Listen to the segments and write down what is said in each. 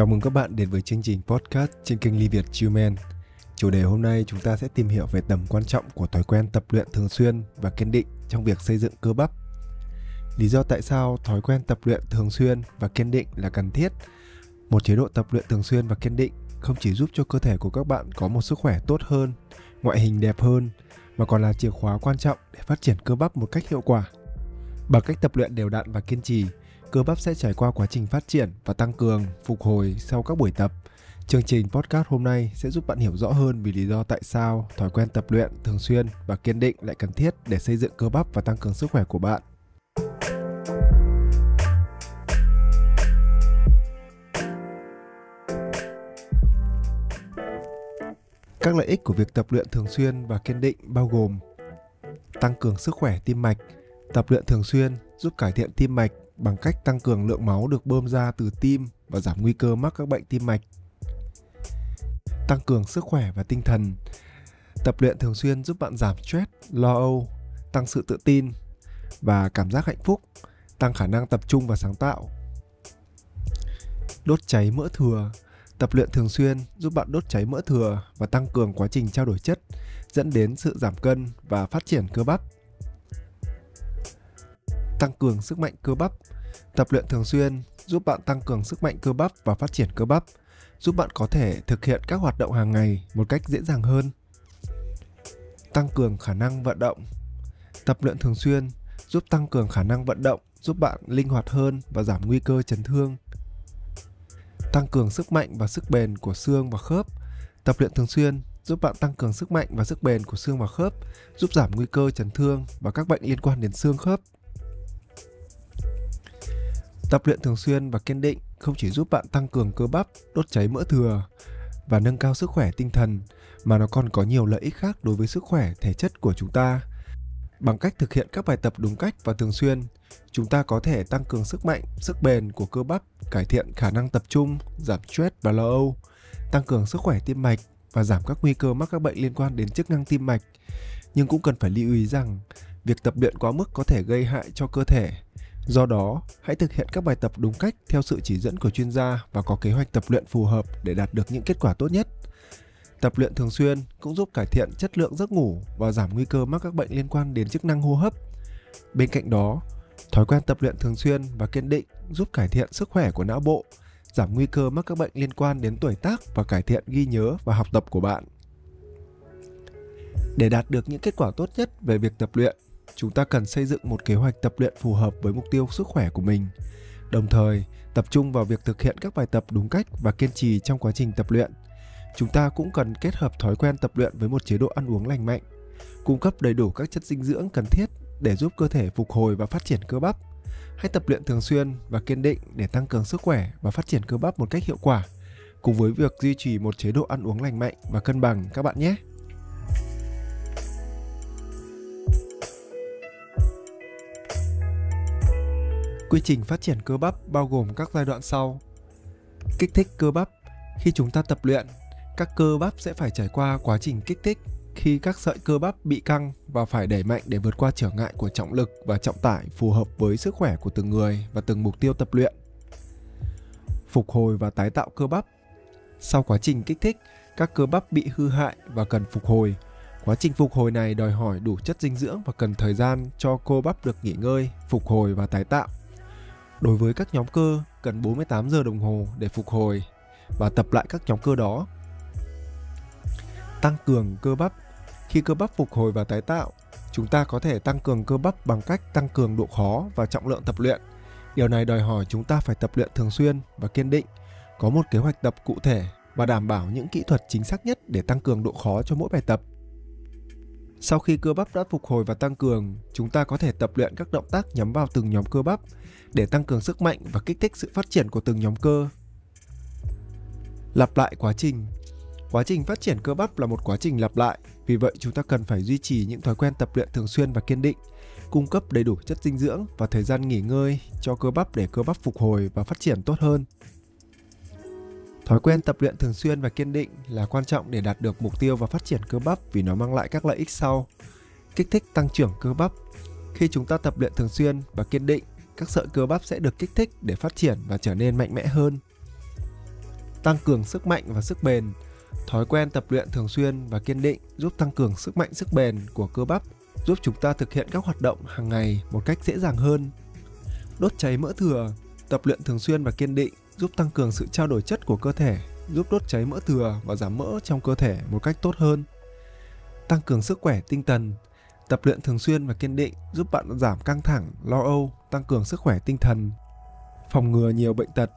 Chào mừng các bạn đến với chương trình podcast trên kênh Ly Việt Chiuman. Chủ đề hôm nay chúng ta sẽ tìm hiểu về tầm quan trọng của thói quen tập luyện thường xuyên và kiên định trong việc xây dựng cơ bắp. Lý do tại sao thói quen tập luyện thường xuyên và kiên định là cần thiết. Một chế độ tập luyện thường xuyên và kiên định không chỉ giúp cho cơ thể của các bạn có một sức khỏe tốt hơn, ngoại hình đẹp hơn, mà còn là chìa khóa quan trọng để phát triển cơ bắp một cách hiệu quả. Bằng cách tập luyện đều đặn và kiên trì, cơ bắp sẽ trải qua quá trình phát triển và tăng cường, phục hồi sau các buổi tập. Chương trình podcast hôm nay sẽ giúp bạn hiểu rõ hơn vì lý do tại sao thói quen tập luyện thường xuyên và kiên định lại cần thiết để xây dựng cơ bắp và tăng cường sức khỏe của bạn. Các lợi ích của việc tập luyện thường xuyên và kiên định bao gồm tăng cường sức khỏe tim mạch. Tập luyện thường xuyên giúp cải thiện tim mạch bằng cách tăng cường lượng máu được bơm ra từ tim và giảm nguy cơ mắc các bệnh tim mạch. Tăng cường sức khỏe và tinh thần. Tập luyện thường xuyên giúp bạn giảm stress, lo âu, tăng sự tự tin và cảm giác hạnh phúc, tăng khả năng tập trung và sáng tạo. Đốt cháy mỡ thừa. Tập luyện thường xuyên giúp bạn đốt cháy mỡ thừa và tăng cường quá trình trao đổi chất, dẫn đến sự giảm cân và phát triển cơ bắp tăng cường sức mạnh cơ bắp. Tập luyện thường xuyên giúp bạn tăng cường sức mạnh cơ bắp và phát triển cơ bắp, giúp bạn có thể thực hiện các hoạt động hàng ngày một cách dễ dàng hơn. Tăng cường khả năng vận động. Tập luyện thường xuyên giúp tăng cường khả năng vận động, giúp bạn linh hoạt hơn và giảm nguy cơ chấn thương. Tăng cường sức mạnh và sức bền của xương và khớp. Tập luyện thường xuyên giúp bạn tăng cường sức mạnh và sức bền của xương và khớp, giúp giảm nguy cơ chấn thương và các bệnh liên quan đến xương khớp. Tập luyện thường xuyên và kiên định không chỉ giúp bạn tăng cường cơ bắp, đốt cháy mỡ thừa và nâng cao sức khỏe tinh thần mà nó còn có nhiều lợi ích khác đối với sức khỏe thể chất của chúng ta. Bằng cách thực hiện các bài tập đúng cách và thường xuyên, chúng ta có thể tăng cường sức mạnh, sức bền của cơ bắp, cải thiện khả năng tập trung, giảm stress và lo âu, tăng cường sức khỏe tim mạch và giảm các nguy cơ mắc các bệnh liên quan đến chức năng tim mạch. Nhưng cũng cần phải lưu ý rằng, việc tập luyện quá mức có thể gây hại cho cơ thể Do đó, hãy thực hiện các bài tập đúng cách theo sự chỉ dẫn của chuyên gia và có kế hoạch tập luyện phù hợp để đạt được những kết quả tốt nhất. Tập luyện thường xuyên cũng giúp cải thiện chất lượng giấc ngủ và giảm nguy cơ mắc các bệnh liên quan đến chức năng hô hấp. Bên cạnh đó, thói quen tập luyện thường xuyên và kiên định giúp cải thiện sức khỏe của não bộ, giảm nguy cơ mắc các bệnh liên quan đến tuổi tác và cải thiện ghi nhớ và học tập của bạn. Để đạt được những kết quả tốt nhất về việc tập luyện, chúng ta cần xây dựng một kế hoạch tập luyện phù hợp với mục tiêu sức khỏe của mình. Đồng thời, tập trung vào việc thực hiện các bài tập đúng cách và kiên trì trong quá trình tập luyện. Chúng ta cũng cần kết hợp thói quen tập luyện với một chế độ ăn uống lành mạnh, cung cấp đầy đủ các chất dinh dưỡng cần thiết để giúp cơ thể phục hồi và phát triển cơ bắp. Hãy tập luyện thường xuyên và kiên định để tăng cường sức khỏe và phát triển cơ bắp một cách hiệu quả, cùng với việc duy trì một chế độ ăn uống lành mạnh và cân bằng, các bạn nhé. Quy trình phát triển cơ bắp bao gồm các giai đoạn sau. Kích thích cơ bắp. Khi chúng ta tập luyện, các cơ bắp sẽ phải trải qua quá trình kích thích khi các sợi cơ bắp bị căng và phải đẩy mạnh để vượt qua trở ngại của trọng lực và trọng tải phù hợp với sức khỏe của từng người và từng mục tiêu tập luyện. Phục hồi và tái tạo cơ bắp. Sau quá trình kích thích, các cơ bắp bị hư hại và cần phục hồi. Quá trình phục hồi này đòi hỏi đủ chất dinh dưỡng và cần thời gian cho cơ bắp được nghỉ ngơi, phục hồi và tái tạo. Đối với các nhóm cơ, cần 48 giờ đồng hồ để phục hồi và tập lại các nhóm cơ đó. Tăng cường cơ bắp. Khi cơ bắp phục hồi và tái tạo, chúng ta có thể tăng cường cơ bắp bằng cách tăng cường độ khó và trọng lượng tập luyện. Điều này đòi hỏi chúng ta phải tập luyện thường xuyên và kiên định, có một kế hoạch tập cụ thể và đảm bảo những kỹ thuật chính xác nhất để tăng cường độ khó cho mỗi bài tập. Sau khi cơ bắp đã phục hồi và tăng cường, chúng ta có thể tập luyện các động tác nhắm vào từng nhóm cơ bắp để tăng cường sức mạnh và kích thích sự phát triển của từng nhóm cơ. Lặp lại quá trình Quá trình phát triển cơ bắp là một quá trình lặp lại, vì vậy chúng ta cần phải duy trì những thói quen tập luyện thường xuyên và kiên định, cung cấp đầy đủ chất dinh dưỡng và thời gian nghỉ ngơi cho cơ bắp để cơ bắp phục hồi và phát triển tốt hơn. Thói quen tập luyện thường xuyên và kiên định là quan trọng để đạt được mục tiêu và phát triển cơ bắp vì nó mang lại các lợi ích sau. Kích thích tăng trưởng cơ bắp. Khi chúng ta tập luyện thường xuyên và kiên định, các sợi cơ bắp sẽ được kích thích để phát triển và trở nên mạnh mẽ hơn. tăng cường sức mạnh và sức bền. Thói quen tập luyện thường xuyên và kiên định giúp tăng cường sức mạnh sức bền của cơ bắp, giúp chúng ta thực hiện các hoạt động hàng ngày một cách dễ dàng hơn. Đốt cháy mỡ thừa, tập luyện thường xuyên và kiên định giúp tăng cường sự trao đổi chất của cơ thể, giúp đốt cháy mỡ thừa và giảm mỡ trong cơ thể một cách tốt hơn. Tăng cường sức khỏe tinh thần, tập luyện thường xuyên và kiên định giúp bạn giảm căng thẳng, lo âu, tăng cường sức khỏe tinh thần, phòng ngừa nhiều bệnh tật.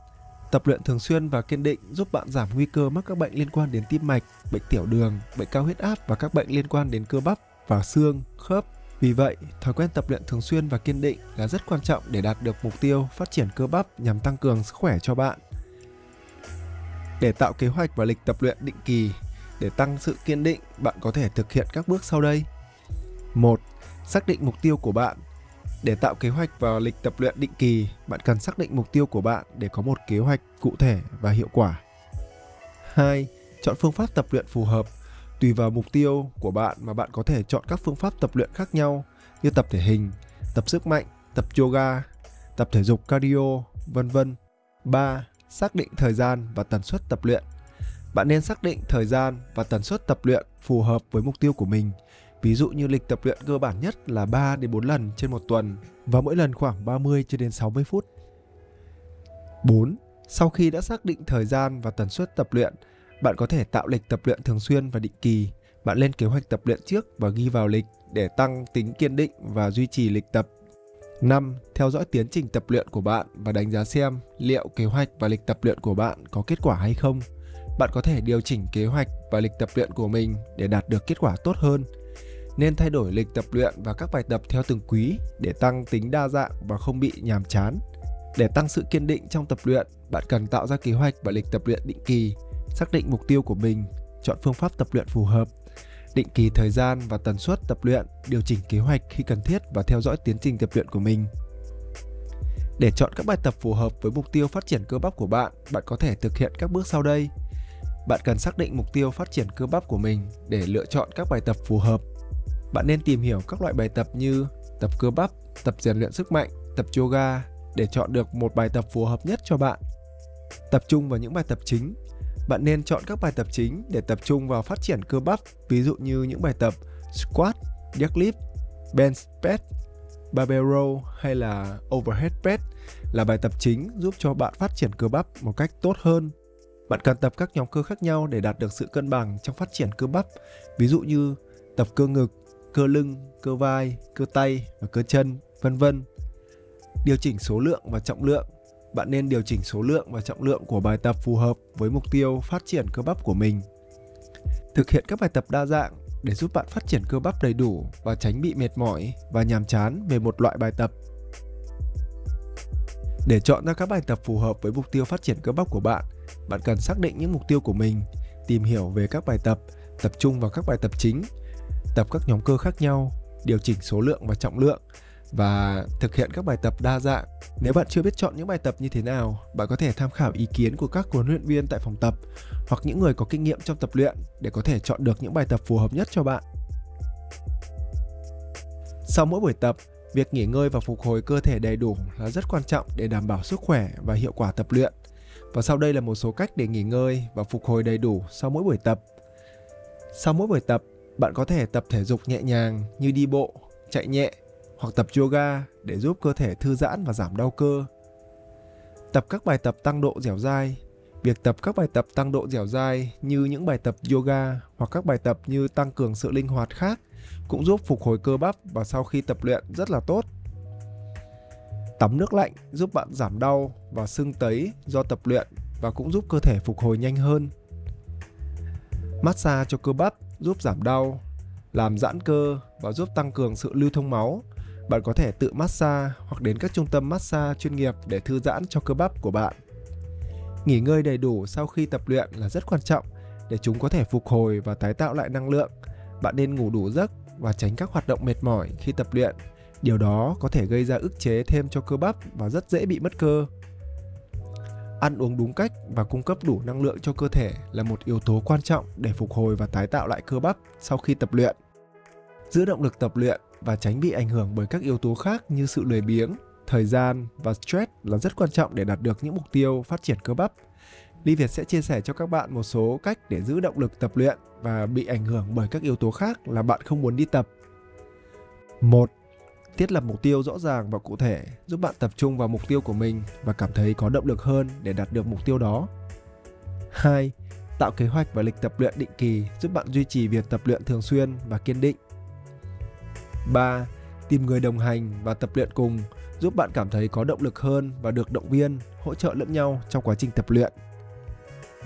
Tập luyện thường xuyên và kiên định giúp bạn giảm nguy cơ mắc các bệnh liên quan đến tim mạch, bệnh tiểu đường, bệnh cao huyết áp và các bệnh liên quan đến cơ bắp và xương, khớp. Vì vậy, thói quen tập luyện thường xuyên và kiên định là rất quan trọng để đạt được mục tiêu phát triển cơ bắp nhằm tăng cường sức khỏe cho bạn. Để tạo kế hoạch và lịch tập luyện định kỳ, để tăng sự kiên định, bạn có thể thực hiện các bước sau đây. 1. Xác định mục tiêu của bạn. Để tạo kế hoạch và lịch tập luyện định kỳ, bạn cần xác định mục tiêu của bạn để có một kế hoạch cụ thể và hiệu quả. 2. Chọn phương pháp tập luyện phù hợp. Tùy vào mục tiêu của bạn mà bạn có thể chọn các phương pháp tập luyện khác nhau như tập thể hình, tập sức mạnh, tập yoga, tập thể dục cardio, vân vân. 3. Xác định thời gian và tần suất tập luyện. Bạn nên xác định thời gian và tần suất tập luyện phù hợp với mục tiêu của mình Ví dụ như lịch tập luyện cơ bản nhất là 3 đến 4 lần trên một tuần và mỗi lần khoảng 30 cho đến 60 phút. 4. Sau khi đã xác định thời gian và tần suất tập luyện, bạn có thể tạo lịch tập luyện thường xuyên và định kỳ. Bạn lên kế hoạch tập luyện trước và ghi vào lịch để tăng tính kiên định và duy trì lịch tập. 5. Theo dõi tiến trình tập luyện của bạn và đánh giá xem liệu kế hoạch và lịch tập luyện của bạn có kết quả hay không. Bạn có thể điều chỉnh kế hoạch và lịch tập luyện của mình để đạt được kết quả tốt hơn nên thay đổi lịch tập luyện và các bài tập theo từng quý để tăng tính đa dạng và không bị nhàm chán. Để tăng sự kiên định trong tập luyện, bạn cần tạo ra kế hoạch và lịch tập luyện định kỳ, xác định mục tiêu của mình, chọn phương pháp tập luyện phù hợp, định kỳ thời gian và tần suất tập luyện, điều chỉnh kế hoạch khi cần thiết và theo dõi tiến trình tập luyện của mình. Để chọn các bài tập phù hợp với mục tiêu phát triển cơ bắp của bạn, bạn có thể thực hiện các bước sau đây. Bạn cần xác định mục tiêu phát triển cơ bắp của mình để lựa chọn các bài tập phù hợp bạn nên tìm hiểu các loại bài tập như tập cơ bắp, tập rèn luyện sức mạnh, tập yoga để chọn được một bài tập phù hợp nhất cho bạn. Tập trung vào những bài tập chính. Bạn nên chọn các bài tập chính để tập trung vào phát triển cơ bắp, ví dụ như những bài tập squat, deadlift, bench press, barbell row hay là overhead press là bài tập chính giúp cho bạn phát triển cơ bắp một cách tốt hơn. Bạn cần tập các nhóm cơ khác nhau để đạt được sự cân bằng trong phát triển cơ bắp, ví dụ như tập cơ ngực, cơ lưng, cơ vai, cơ tay và cơ chân, vân vân. Điều chỉnh số lượng và trọng lượng. Bạn nên điều chỉnh số lượng và trọng lượng của bài tập phù hợp với mục tiêu phát triển cơ bắp của mình. Thực hiện các bài tập đa dạng để giúp bạn phát triển cơ bắp đầy đủ và tránh bị mệt mỏi và nhàm chán về một loại bài tập. Để chọn ra các bài tập phù hợp với mục tiêu phát triển cơ bắp của bạn, bạn cần xác định những mục tiêu của mình, tìm hiểu về các bài tập, tập trung vào các bài tập chính tập các nhóm cơ khác nhau, điều chỉnh số lượng và trọng lượng và thực hiện các bài tập đa dạng. Nếu bạn chưa biết chọn những bài tập như thế nào, bạn có thể tham khảo ý kiến của các huấn luyện viên tại phòng tập hoặc những người có kinh nghiệm trong tập luyện để có thể chọn được những bài tập phù hợp nhất cho bạn. Sau mỗi buổi tập, việc nghỉ ngơi và phục hồi cơ thể đầy đủ là rất quan trọng để đảm bảo sức khỏe và hiệu quả tập luyện. Và sau đây là một số cách để nghỉ ngơi và phục hồi đầy đủ sau mỗi buổi tập. Sau mỗi buổi tập, bạn có thể tập thể dục nhẹ nhàng như đi bộ, chạy nhẹ hoặc tập yoga để giúp cơ thể thư giãn và giảm đau cơ. Tập các bài tập tăng độ dẻo dai. Việc tập các bài tập tăng độ dẻo dai như những bài tập yoga hoặc các bài tập như tăng cường sự linh hoạt khác cũng giúp phục hồi cơ bắp và sau khi tập luyện rất là tốt. Tắm nước lạnh giúp bạn giảm đau và sưng tấy do tập luyện và cũng giúp cơ thể phục hồi nhanh hơn. Massage cho cơ bắp giúp giảm đau, làm giãn cơ và giúp tăng cường sự lưu thông máu. Bạn có thể tự massage hoặc đến các trung tâm massage chuyên nghiệp để thư giãn cho cơ bắp của bạn. Nghỉ ngơi đầy đủ sau khi tập luyện là rất quan trọng để chúng có thể phục hồi và tái tạo lại năng lượng. Bạn nên ngủ đủ giấc và tránh các hoạt động mệt mỏi khi tập luyện. Điều đó có thể gây ra ức chế thêm cho cơ bắp và rất dễ bị mất cơ ăn uống đúng cách và cung cấp đủ năng lượng cho cơ thể là một yếu tố quan trọng để phục hồi và tái tạo lại cơ bắp sau khi tập luyện. Giữ động lực tập luyện và tránh bị ảnh hưởng bởi các yếu tố khác như sự lười biếng, thời gian và stress là rất quan trọng để đạt được những mục tiêu phát triển cơ bắp. Ly Việt sẽ chia sẻ cho các bạn một số cách để giữ động lực tập luyện và bị ảnh hưởng bởi các yếu tố khác là bạn không muốn đi tập. 1. Thiết lập mục tiêu rõ ràng và cụ thể giúp bạn tập trung vào mục tiêu của mình và cảm thấy có động lực hơn để đạt được mục tiêu đó. 2. Tạo kế hoạch và lịch tập luyện định kỳ giúp bạn duy trì việc tập luyện thường xuyên và kiên định. 3. Tìm người đồng hành và tập luyện cùng giúp bạn cảm thấy có động lực hơn và được động viên, hỗ trợ lẫn nhau trong quá trình tập luyện.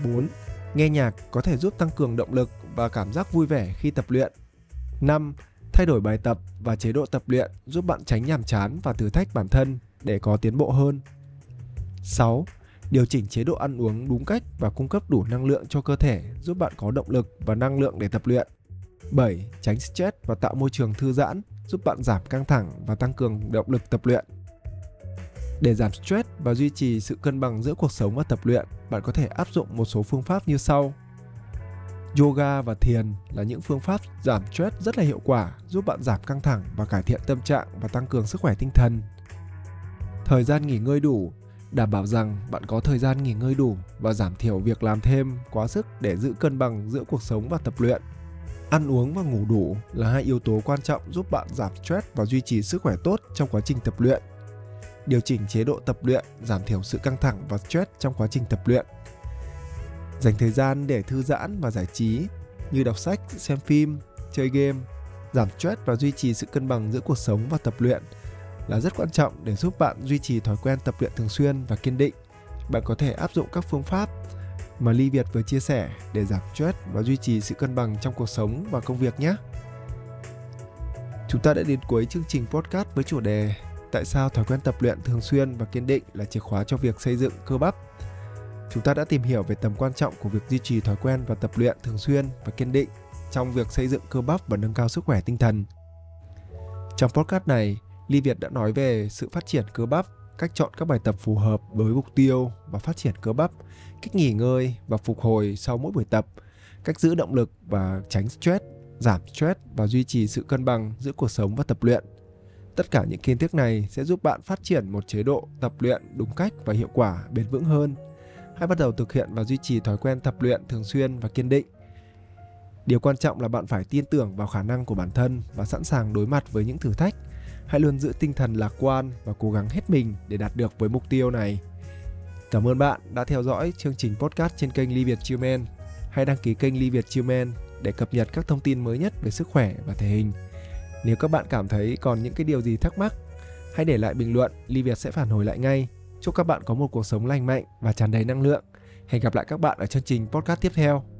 4. Nghe nhạc có thể giúp tăng cường động lực và cảm giác vui vẻ khi tập luyện. 5. Thay đổi bài tập và chế độ tập luyện giúp bạn tránh nhàm chán và thử thách bản thân để có tiến bộ hơn. 6. Điều chỉnh chế độ ăn uống đúng cách và cung cấp đủ năng lượng cho cơ thể giúp bạn có động lực và năng lượng để tập luyện. 7. Tránh stress và tạo môi trường thư giãn giúp bạn giảm căng thẳng và tăng cường động lực tập luyện. Để giảm stress và duy trì sự cân bằng giữa cuộc sống và tập luyện, bạn có thể áp dụng một số phương pháp như sau. Yoga và thiền là những phương pháp giảm stress rất là hiệu quả, giúp bạn giảm căng thẳng và cải thiện tâm trạng và tăng cường sức khỏe tinh thần. Thời gian nghỉ ngơi đủ đảm bảo rằng bạn có thời gian nghỉ ngơi đủ và giảm thiểu việc làm thêm quá sức để giữ cân bằng giữa cuộc sống và tập luyện. Ăn uống và ngủ đủ là hai yếu tố quan trọng giúp bạn giảm stress và duy trì sức khỏe tốt trong quá trình tập luyện. Điều chỉnh chế độ tập luyện giảm thiểu sự căng thẳng và stress trong quá trình tập luyện. Dành thời gian để thư giãn và giải trí như đọc sách, xem phim, chơi game, giảm stress và duy trì sự cân bằng giữa cuộc sống và tập luyện là rất quan trọng để giúp bạn duy trì thói quen tập luyện thường xuyên và kiên định. Bạn có thể áp dụng các phương pháp mà Ly Việt vừa chia sẻ để giảm stress và duy trì sự cân bằng trong cuộc sống và công việc nhé. Chúng ta đã đến cuối chương trình podcast với chủ đề Tại sao thói quen tập luyện thường xuyên và kiên định là chìa khóa cho việc xây dựng cơ bắp. Chúng ta đã tìm hiểu về tầm quan trọng của việc duy trì thói quen và tập luyện thường xuyên và kiên định trong việc xây dựng cơ bắp và nâng cao sức khỏe tinh thần. Trong podcast này, Ly Việt đã nói về sự phát triển cơ bắp, cách chọn các bài tập phù hợp với mục tiêu và phát triển cơ bắp, cách nghỉ ngơi và phục hồi sau mỗi buổi tập, cách giữ động lực và tránh stress, giảm stress và duy trì sự cân bằng giữa cuộc sống và tập luyện. Tất cả những kiến thức này sẽ giúp bạn phát triển một chế độ tập luyện đúng cách và hiệu quả bền vững hơn. Hãy bắt đầu thực hiện và duy trì thói quen tập luyện thường xuyên và kiên định. Điều quan trọng là bạn phải tin tưởng vào khả năng của bản thân và sẵn sàng đối mặt với những thử thách hãy luôn giữ tinh thần lạc quan và cố gắng hết mình để đạt được với mục tiêu này. Cảm ơn bạn đã theo dõi chương trình podcast trên kênh Ly Việt Chiêu Hãy đăng ký kênh Ly Việt Chiêu để cập nhật các thông tin mới nhất về sức khỏe và thể hình. Nếu các bạn cảm thấy còn những cái điều gì thắc mắc, hãy để lại bình luận, Ly Việt sẽ phản hồi lại ngay. Chúc các bạn có một cuộc sống lành mạnh và tràn đầy năng lượng. Hẹn gặp lại các bạn ở chương trình podcast tiếp theo.